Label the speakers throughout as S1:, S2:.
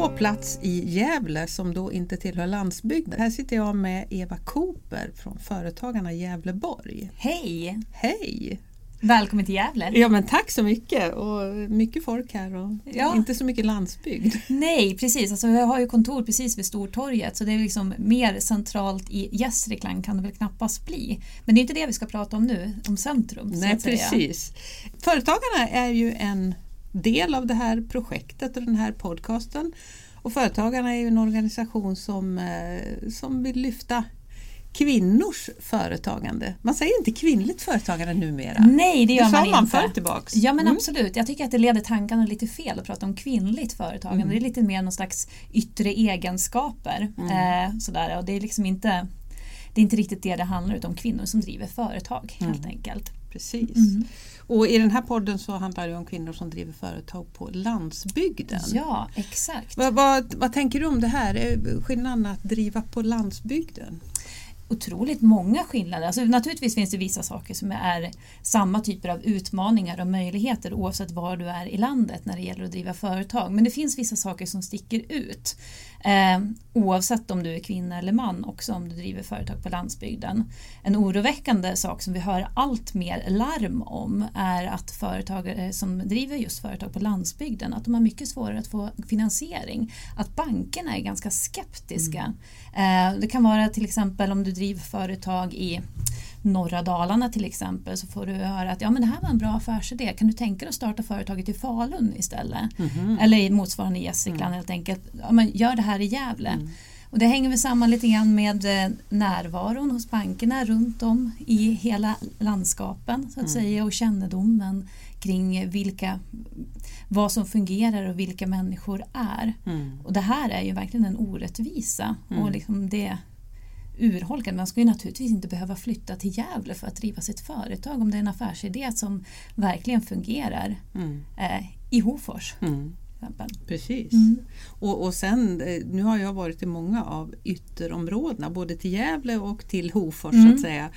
S1: på plats i Gävle som då inte tillhör landsbygden. Här sitter jag med Eva Cooper från Företagarna Gävleborg.
S2: Hej!
S1: Hej!
S2: Välkommen till Gävle!
S1: Ja men tack så mycket och mycket folk här och ja. inte så mycket landsbygd.
S2: Nej precis, alltså, jag har ju kontor precis vid Stortorget så det är liksom mer centralt i Gästrikland kan det väl knappast bli. Men det är inte det vi ska prata om nu, om centrum.
S1: Nej precis. Företagarna är ju en del av det här projektet och den här podcasten. Och Företagarna är ju en organisation som, eh, som vill lyfta kvinnors företagande. Man säger inte kvinnligt företagande numera.
S2: Nej, det gör det man inte.
S1: man förr tillbaks.
S2: Ja men mm. absolut, jag tycker att det leder tankarna lite fel att prata om kvinnligt företagande. Mm. Det är lite mer någon slags yttre egenskaper. Mm. Eh, sådär. Och det är liksom inte det är inte riktigt det det handlar om kvinnor som driver företag helt mm. enkelt.
S1: Precis. Och i den här podden så handlar det om kvinnor som driver företag på landsbygden.
S2: Ja, exakt.
S1: Vad, vad, vad tänker du om det här? Skillnaden att driva på landsbygden?
S2: Otroligt många skillnader. Alltså, naturligtvis finns det vissa saker som är samma typer av utmaningar och möjligheter oavsett var du är i landet när det gäller att driva företag. Men det finns vissa saker som sticker ut. Eh, oavsett om du är kvinna eller man också om du driver företag på landsbygden. En oroväckande sak som vi hör allt mer larm om är att företagare som driver just företag på landsbygden att de har mycket svårare att få finansiering. Att bankerna är ganska skeptiska. Mm. Eh, det kan vara till exempel om du driver företag i norra Dalarna till exempel så får du höra att ja, men det här var en bra affärsidé. Kan du tänka dig att starta företaget i Falun istället? Mm -hmm. Eller i motsvarande Gästrikland mm. helt enkelt. Ja, men gör det här i Gävle. Mm. Och det hänger väl samman lite grann med eh, närvaron hos bankerna runt om i hela landskapen så att mm. säga och kännedomen kring vilka, vad som fungerar och vilka människor är. Mm. Och det här är ju verkligen en orättvisa mm. och liksom det urholkad. Man ska ju naturligtvis inte behöva flytta till Gävle för att driva sitt företag om det är en affärsidé som verkligen fungerar mm. eh, i Hofors. Mm.
S1: Precis. Mm. Och, och sen, eh, nu har jag varit i många av ytterområdena, både till Gävle och till Hofors så att mm. säga.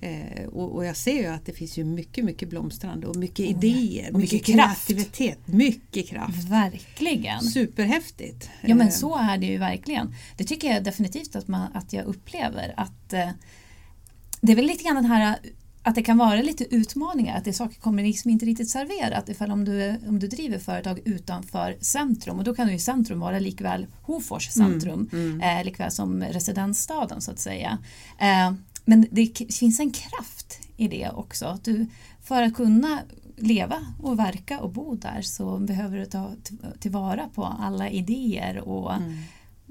S1: Eh, och, och, jag ser ju att det finns ju mycket, mycket blomstrande och mycket oh, idéer, och mycket, mycket kreativitet, mycket kraft.
S2: Verkligen!
S1: Superhäftigt!
S2: Ja men eh. så är det ju verkligen. Det tycker jag definitivt att, man, att jag upplever att eh, det är väl lite grann den här att det kan vara lite utmaningar, att det saker kommer liksom inte riktigt serverat ifall om du, om du driver företag utanför centrum och då kan ju centrum vara likväl Hofors centrum, mm, mm. Eh, likväl som residensstaden så att säga. Eh, men det finns en kraft i det också. Att du, för att kunna leva och verka och bo där så behöver du ta tillvara på alla idéer och mm.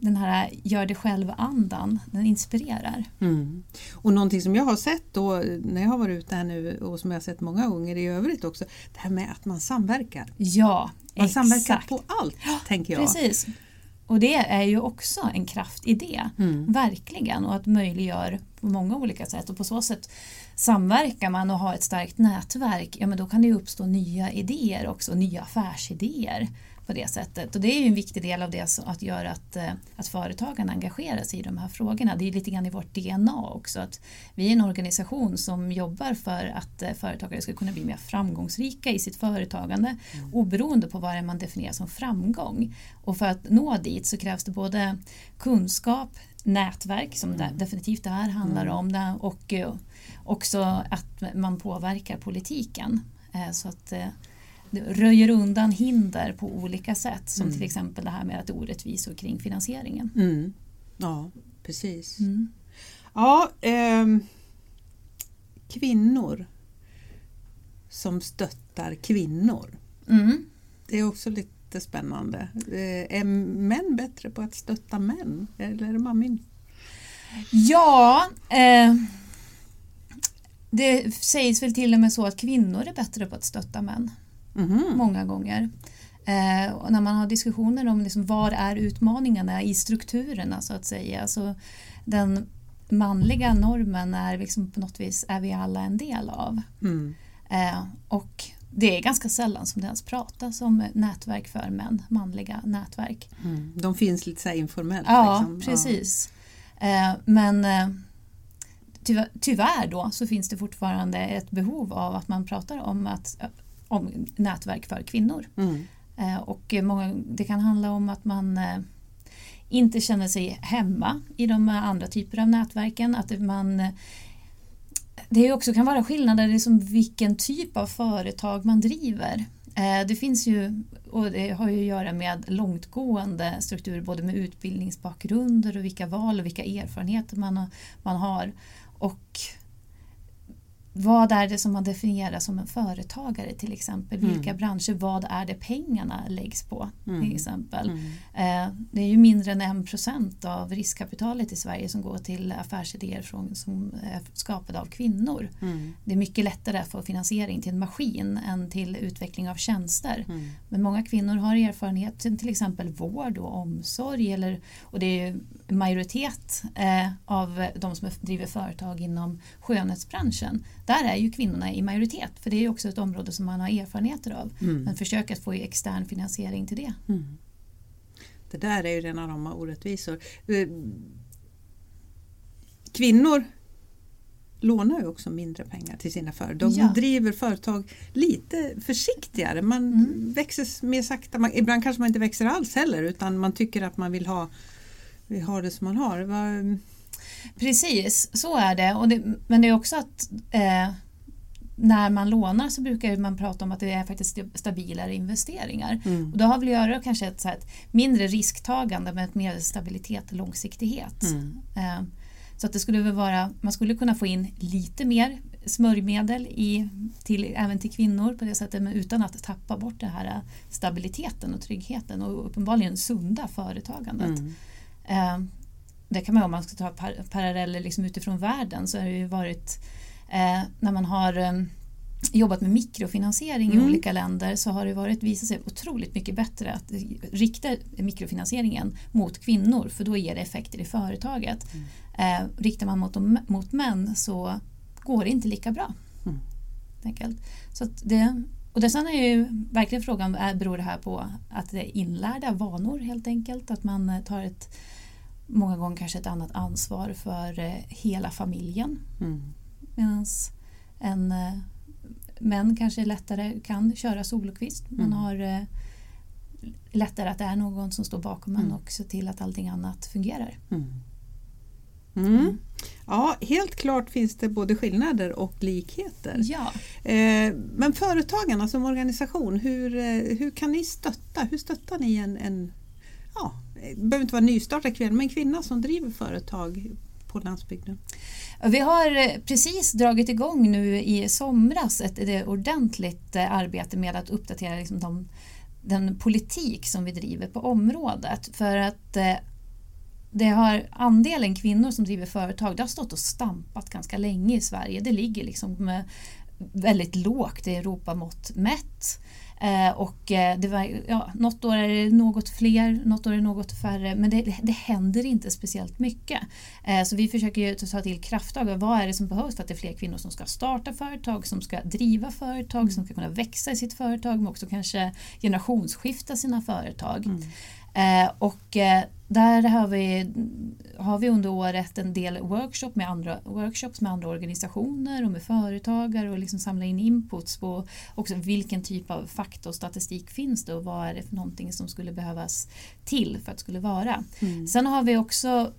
S2: Den här gör det själv-andan, den inspirerar.
S1: Mm. Och någonting som jag har sett då när jag har varit ute här nu och som jag har sett många gånger i övrigt också, det här med att man samverkar.
S2: Ja,
S1: man exakt. samverkar på allt, ja, tänker jag.
S2: Precis. Och det är ju också en kraft i det, mm. verkligen. Och att möjliggör på många olika sätt. Och på så sätt samverkar man och har ett starkt nätverk, ja men då kan det uppstå nya idéer också, nya affärsidéer på det sättet. Och det är ju en viktig del av det att göra att, eh, att företagen engagerar sig i de här frågorna. Det är lite grann i vårt DNA också att vi är en organisation som jobbar för att eh, företagare ska kunna bli mer framgångsrika i sitt företagande mm. oberoende på vad man definierar som framgång. Och för att nå dit så krävs det både kunskap, nätverk som mm. definitivt det här handlar mm. om det, och eh, också att man påverkar politiken. Så att röjer undan hinder på olika sätt som mm. till exempel det här med att det är orättvisor kring finansieringen.
S1: Mm. Ja, precis. Mm. Ja, eh, kvinnor som stöttar kvinnor. Mm. Det är också lite spännande. Eh, är män bättre på att stötta män? Eller är det bara min?
S2: Ja, eh, det sägs väl till och med så att kvinnor är bättre på att stötta män mm. många gånger. Eh, och när man har diskussioner om liksom, var är utmaningarna i strukturerna så att säga. Alltså, den manliga normen är liksom, på något vis är vi alla en del av. Mm. Eh, och det är ganska sällan som det ens pratas om nätverk för män, manliga nätverk.
S1: Mm. De finns lite så informellt.
S2: Ja, liksom. precis. Ja. Eh, men eh, tyvärr, tyvärr då så finns det fortfarande ett behov av att man pratar om att om nätverk för kvinnor. Mm. Eh, och många, det kan handla om att man eh, inte känner sig hemma i de andra typer av nätverken. Att man, det också kan vara skillnader i liksom vilken typ av företag man driver. Eh, det finns ju, och det har ju att göra med långtgående strukturer både med utbildningsbakgrunder och vilka val och vilka erfarenheter man, man har. Och vad är det som man definierar som en företagare till exempel? Mm. Vilka branscher, vad är det pengarna läggs på mm. till exempel? Mm. Eh, det är ju mindre än en procent av riskkapitalet i Sverige som går till affärsidéer från, som är skapade av kvinnor. Mm. Det är mycket lättare att få finansiering till en maskin än till utveckling av tjänster. Mm. Men många kvinnor har erfarenhet till exempel vård och omsorg eller, och det är majoritet eh, av de som driver företag inom skönhetsbranschen där är ju kvinnorna i majoritet för det är också ett område som man har erfarenheter av. Mm. Men försök att få extern finansiering till det. Mm.
S1: Det där är ju rena rama orättvisor. Eh, kvinnor lånar ju också mindre pengar till sina företag. De ja. driver företag lite försiktigare. Man mm. växer mer sakta. Man, ibland kanske man inte växer alls heller utan man tycker att man vill ha, vill ha det som man har. Var,
S2: Precis, så är det. Och det men det är också att eh, när man lånar så brukar man prata om att det är faktiskt stabilare investeringar. Mm. Och då har vi att göra kanske ett, så ett mindre risktagande med ett mer stabilitet och långsiktighet. Mm. Eh, så att det skulle vara, man skulle kunna få in lite mer smörjmedel i, till, även till kvinnor på det sättet men utan att tappa bort den här stabiliteten och tryggheten och uppenbarligen sunda företagandet. Mm. Eh, det kan man om man ska ta par paralleller liksom utifrån världen så har det ju varit eh, när man har eh, jobbat med mikrofinansiering mm. i olika länder så har det varit, visat sig otroligt mycket bättre att rikta mikrofinansieringen mot kvinnor för då ger det effekter i företaget. Mm. Eh, riktar man mot, mot män så går det inte lika bra. Mm. Enkelt. Så det, och det sen är ju verkligen frågan, beror det här på att det är inlärda vanor helt enkelt? Att man eh, tar ett många gånger kanske ett annat ansvar för eh, hela familjen. Mm. Medan en eh, män kanske lättare kan köra solokvist. Man mm. har eh, lättare att det är någon som står bakom mm. en och ser till att allting annat fungerar. Mm.
S1: Mm. mm. Ja, helt klart finns det både skillnader och likheter. Ja. Eh, men företagarna som organisation, hur, hur kan ni stötta? Hur stöttar ni en, en ja, det behöver inte vara nystartad kvinna, men en kvinna som driver företag på landsbygden?
S2: Vi har eh, precis dragit igång nu i somras ett, ett ordentligt eh, arbete med att uppdatera liksom de, den politik som vi driver på området. För att eh, det har, andelen kvinnor som driver företag det har stått och stampat ganska länge i Sverige. Det ligger liksom väldigt lågt i Europamått mätt. Eh, och eh, det var, ja, något år är det något fler, något år är det något färre men det, det händer inte speciellt mycket. Eh, så vi försöker ta till krafttag. Vad är det som behövs för att det är fler kvinnor som ska starta företag, som ska driva företag, mm. som ska kunna växa i sitt företag men också kanske generationsskifta sina företag. Mm. Eh, och eh, där har vi, har vi under året en del workshop med andra, workshops med andra organisationer och med företagare och liksom samla in inputs på också vilken typ av fakta och statistik finns det och vad är det för någonting som skulle behövas till för att det skulle vara. Mm. Sen har vi också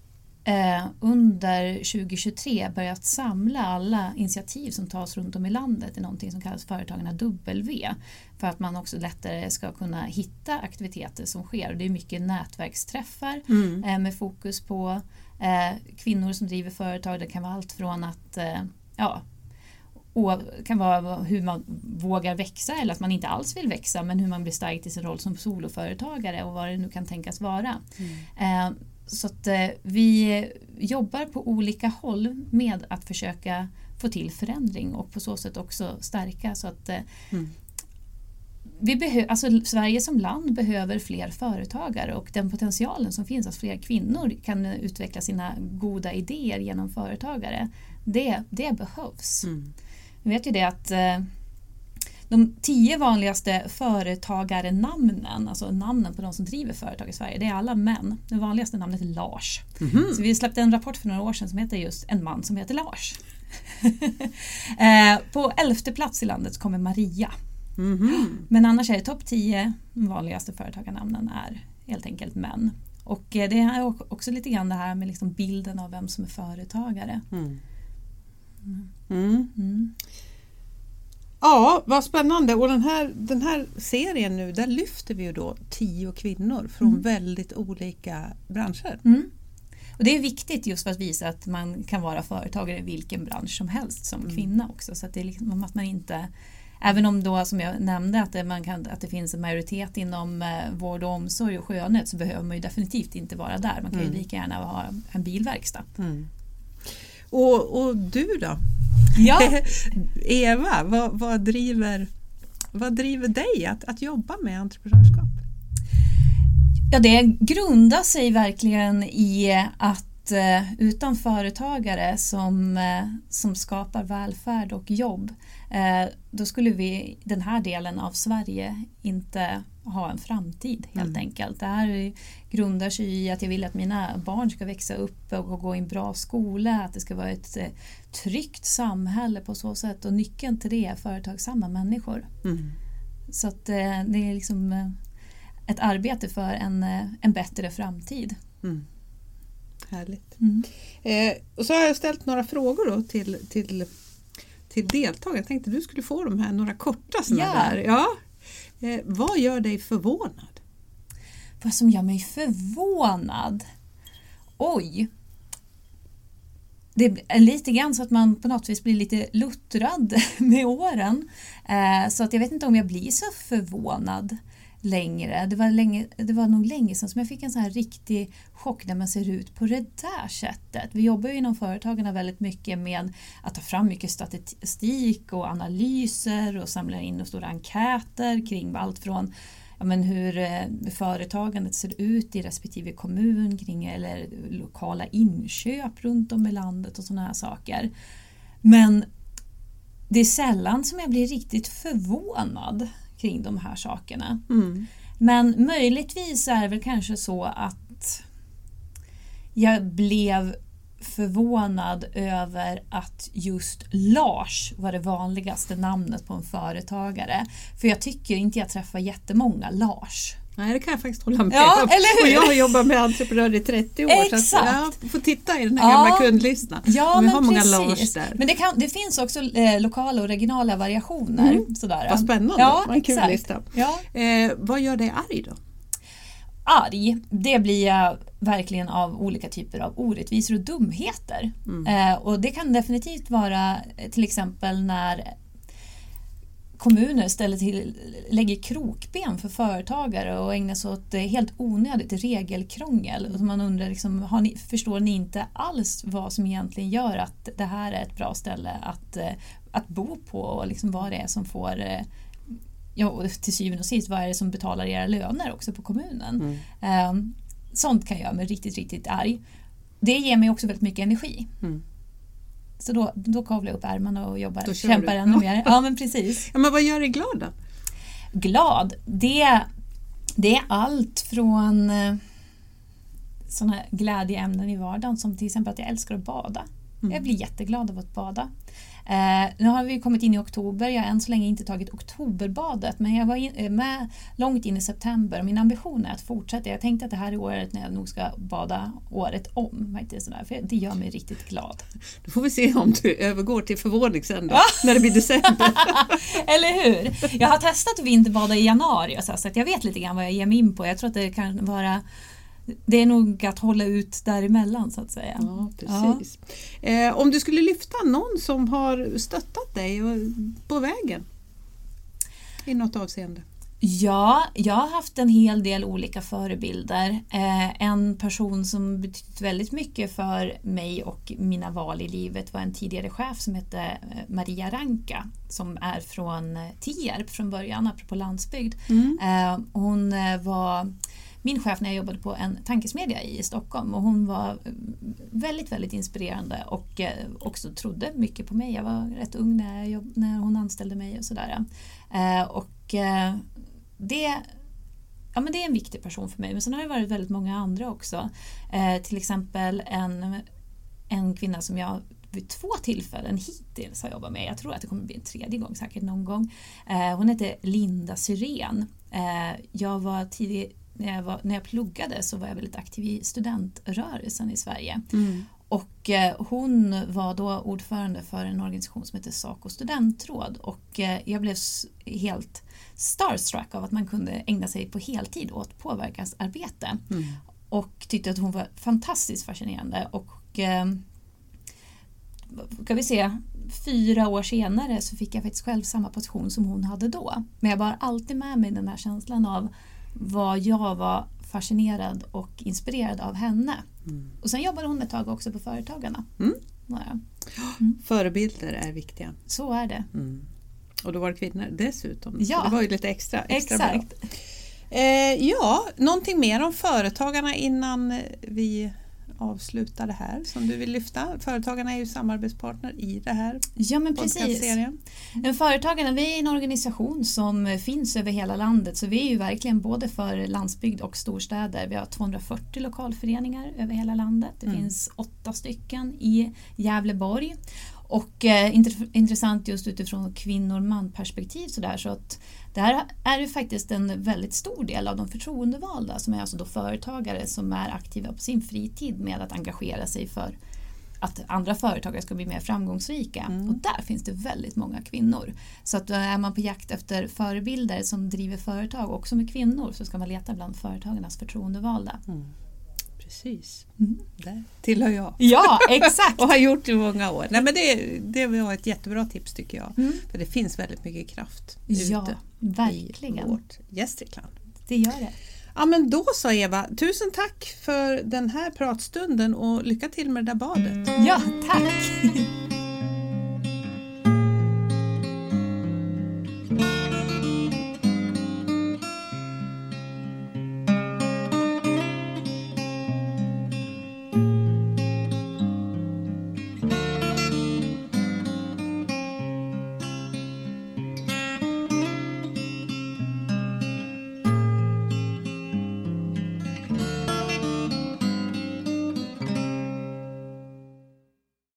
S2: eh, under 2023 börjat samla alla initiativ som tas runt om i landet i någonting som kallas Företagarna W. För att man också lättare ska kunna hitta aktiviteter som sker. Det är mycket nätverksträffar mm. eh, med fokus på eh, kvinnor som driver företag. Det kan vara allt från att eh, ja, och kan vara hur man vågar växa eller att man inte alls vill växa men hur man blir stark i sin roll som soloföretagare och vad det nu kan tänkas vara. Mm. Eh, så att eh, vi jobbar på olika håll med att försöka få till förändring och på så sätt också stärka så att eh, mm. vi behö- alltså Sverige som land behöver fler företagare och den potentialen som finns att fler kvinnor kan utveckla sina goda idéer genom företagare, det, det behövs. Mm. Vi vet ju det att eh, de tio vanligaste företagarnamnen, alltså namnen på de som driver företag i Sverige, det är alla män. Det vanligaste namnet är Lars. Mm -hmm. Så vi släppte en rapport för några år sedan som heter just En man som heter Lars. Eh, på elfte plats i landet kommer Maria.
S1: Mhm.
S2: Men annars är det topp 10 vanligaste företagarnamnen är helt enkelt män. Och eh, det är också lite grann det här med liksom bilden av vem som är företagare.
S1: Mm. Mm. Ja, vad spännande. Och den här, den här serien nu, där lyfter vi ju då tio kvinnor från
S2: Mm.
S1: väldigt olika branscher.
S2: Mm. Och det är viktigt just för att visa att man kan vara företagare i vilken bransch som helst som
S1: Mm.
S2: kvinna också. Så att det är liksom att man inte Även om då som jag nämnde att det, man kan, att det finns en majoritet inom eh, vård och omsorg och skönhet så behöver man ju definitivt inte vara där. Man kan ju
S1: Mm.
S2: lika gärna ha en bilverkstad.
S1: Mm. Och, och du då?
S2: Ja,
S1: Eva, vad, vad, driver, vad driver dig att, att jobba med entreprenörskap?
S2: Ja, det grundar sig verkligen i att eh, utan företagare som, eh, som skapar välfärd och jobb eh, då skulle vi den här delen av Sverige inte ha en framtid helt
S1: Mm.
S2: enkelt. Det här grundar sig i att jag vill att mina barn ska växa upp och gå i en bra skola, att det ska vara ett tryggt samhälle på så sätt och nyckeln till det är företagsamma människor.
S1: Mm.
S2: Så att det är liksom ett arbete för en, en bättre framtid.
S1: Mm. Härligt.
S2: Mm.
S1: Eh, och så har jag ställt några frågor då till, till, till deltagare. Jag tänkte du skulle få de här några korta sådana
S2: Ja.
S1: där. Ja. Eh, vad gör dig förvånad?
S2: Vad som gör mig förvånad? Oj! Det är lite grann så att man på något vis blir lite luttrad med åren. Eh, Så att jag vet inte om jag blir så förvånad längre. Det var, länge, det var nog länge sedan som jag fick en sån här riktig chock när man ser ut på det där sättet. Vi jobbar ju inom företagen väldigt mycket med att ta fram mycket statistik och analyser och samla in stora enkäter kring allt från ja, men hur eh, företagandet ser ut i respektive kommun kring eller lokala inköp runt om i landet och sådana här saker. Men det är sällan som jag blir riktigt förvånad kring de här sakerna.
S1: Mm.
S2: Men möjligtvis är det väl kanske så att jag blev förvånad över att just Lars var det vanligaste namnet på en företagare. För jag tycker inte jag träffar jättemånga Lars.
S1: Nej, det kan jag faktiskt hålla med
S2: Ja,
S1: om. Och jag har jobbat med entreprenörer i 30 år så
S2: Exakt.
S1: att jag får titta i den här
S2: Ja.
S1: gamla kundlistan.
S2: Ja,
S1: vi
S2: men
S1: har många
S2: precis.
S1: Där.
S2: Men det, kan, det finns också eh, lokala och regionala variationer.
S1: Mm.
S2: Sådär.
S1: Vad spännande,
S2: Ja,
S1: vad en kul lista.
S2: Ja.
S1: Eh, vad gör dig arg då?
S2: arg, det blir jag verkligen av olika typer av orättvisor och dumheter.
S1: Mm.
S2: Eh, och det kan definitivt vara eh, till exempel när kommuner ställer till, lägger krokben för företagare och ägnar sig åt eh, helt onödigt regelkrångel. Och man undrar, liksom, har ni, förstår ni inte alls vad som egentligen gör att det här är ett bra ställe att, eh, att bo på och liksom vad det är som får eh, Ja, och till syvende och sist, vad är det som betalar era löner också på kommunen?
S1: Mm.
S2: Ehm, sånt kan göra mig riktigt, riktigt arg. Det ger mig också väldigt mycket energi.
S1: Mm.
S2: Så då, då kavlar jag upp ärmarna och jobbar,
S1: Då
S2: kämpar
S1: du.
S2: ännu mer. Ja, men precis.
S1: Ja, men vad gör dig glad då?
S2: Glad, det, det är allt från eh, sådana glädjeämnen i vardagen som till exempel att jag älskar att bada.
S1: Mm.
S2: Jag blir jätteglad av att bada. Eh, nu har vi kommit in i oktober. Jag har än så länge inte tagit oktoberbadet men jag var in, eh, med långt in i september och min ambition är att fortsätta. Jag tänkte att det här är året när jag nog ska bada året om. Faktiskt, för det gör mig riktigt glad.
S1: Då får vi se om du övergår till förvåning sen då, när det blir december.
S2: Eller hur? Jag har testat att vinterbada i januari så att jag vet lite grann vad jag ger mig in på. Jag tror att det kan vara det är nog att hålla ut däremellan så att säga.
S1: Ja, precis. Eh, om du skulle lyfta någon som har stöttat dig på vägen i något avseende?
S2: Ja, jag har haft en hel del olika förebilder. Eh, en person som betytt väldigt mycket för mig och mina val i livet var en tidigare chef som hette eh, Maria Ranka som är från eh, Tierp från början, apropå landsbygd.
S1: Mm.
S2: Eh, hon eh, var min chef när jag jobbade på en tankesmedja i Stockholm och hon var eh, väldigt, väldigt inspirerande och eh, också trodde mycket på mig. Jag var rätt ung när, jag jobb- när hon anställde mig och sådär. Eh, och det, ja, men det är en viktig person för mig. Men sen har det varit väldigt många andra också. Eh, till exempel en, en kvinna som jag vid två tillfällen hittills har jobbat med. Jag tror att det kommer bli en tredje gång säkert någon gång. Eh, hon heter Linda Syrén. Eh, jag var tidig, när jag, var, när jag pluggade så var jag väldigt aktiv i studentrörelsen i Sverige.
S1: Mm.
S2: Och eh, hon var då ordförande för en organisation som heter Saco studentråd och eh, jag blev helt starstruck av att man kunde ägna sig på heltid åt påverkansarbete
S1: Mm.
S2: och tyckte att hon var fantastiskt fascinerande och eh, ska vi se, fyra år senare så fick jag faktiskt själv samma position som hon hade då. Men jag bar alltid med mig den här känslan av vad jag var fascinerad och inspirerad av henne.
S1: Mm.
S2: Och sen jobbade hon ett tag också på Företagarna.
S1: Mm.
S2: Ja,
S1: Förebilder är viktiga.
S2: så är det.
S1: Mm. Och då var det kvinnor dessutom.
S2: Ja.
S1: Så det var ju lite extra, extra bra.
S2: Exakt.
S1: Eh, ja, någonting mer om Företagarna innan vi avslutar det här som du vill lyfta? Företagarna är ju samarbetspartner i det här
S2: Ja men precis. Men Företagarna, vi är en organisation som finns över hela landet så vi är ju verkligen både för landsbygd och storstäder. Vi har 240 lokalföreningar över hela landet. Det
S1: Mm.
S2: finns åtta stycken i Gävleborg. Och eh, intressant just utifrån kvinnor-man-perspektiv sådär så att det här är ju faktiskt en väldigt stor del av de förtroendevalda som är alltså då företagare som är aktiva på sin fritid med att engagera sig för att andra företagare ska bli mer framgångsrika.
S1: Mm.
S2: Och där finns det väldigt många kvinnor. Så att är man på jakt efter förebilder som driver företag och som är kvinnor så ska man leta bland företagarnas förtroendevalda.
S1: Mm. Precis,
S2: Mm.
S1: där tillhör jag.
S2: Ja, exakt!
S1: Och har gjort i många år. Nej, men det, det var ett jättebra tips tycker jag.
S2: Mm.
S1: För det finns väldigt mycket kraft
S2: Ja,
S1: ute i
S2: verkligen.
S1: vårt Gästrikland.
S2: Det gör det.
S1: Ja men då så Eva, tusen tack för den här pratstunden och lycka till med det där badet.
S2: Ja, tack!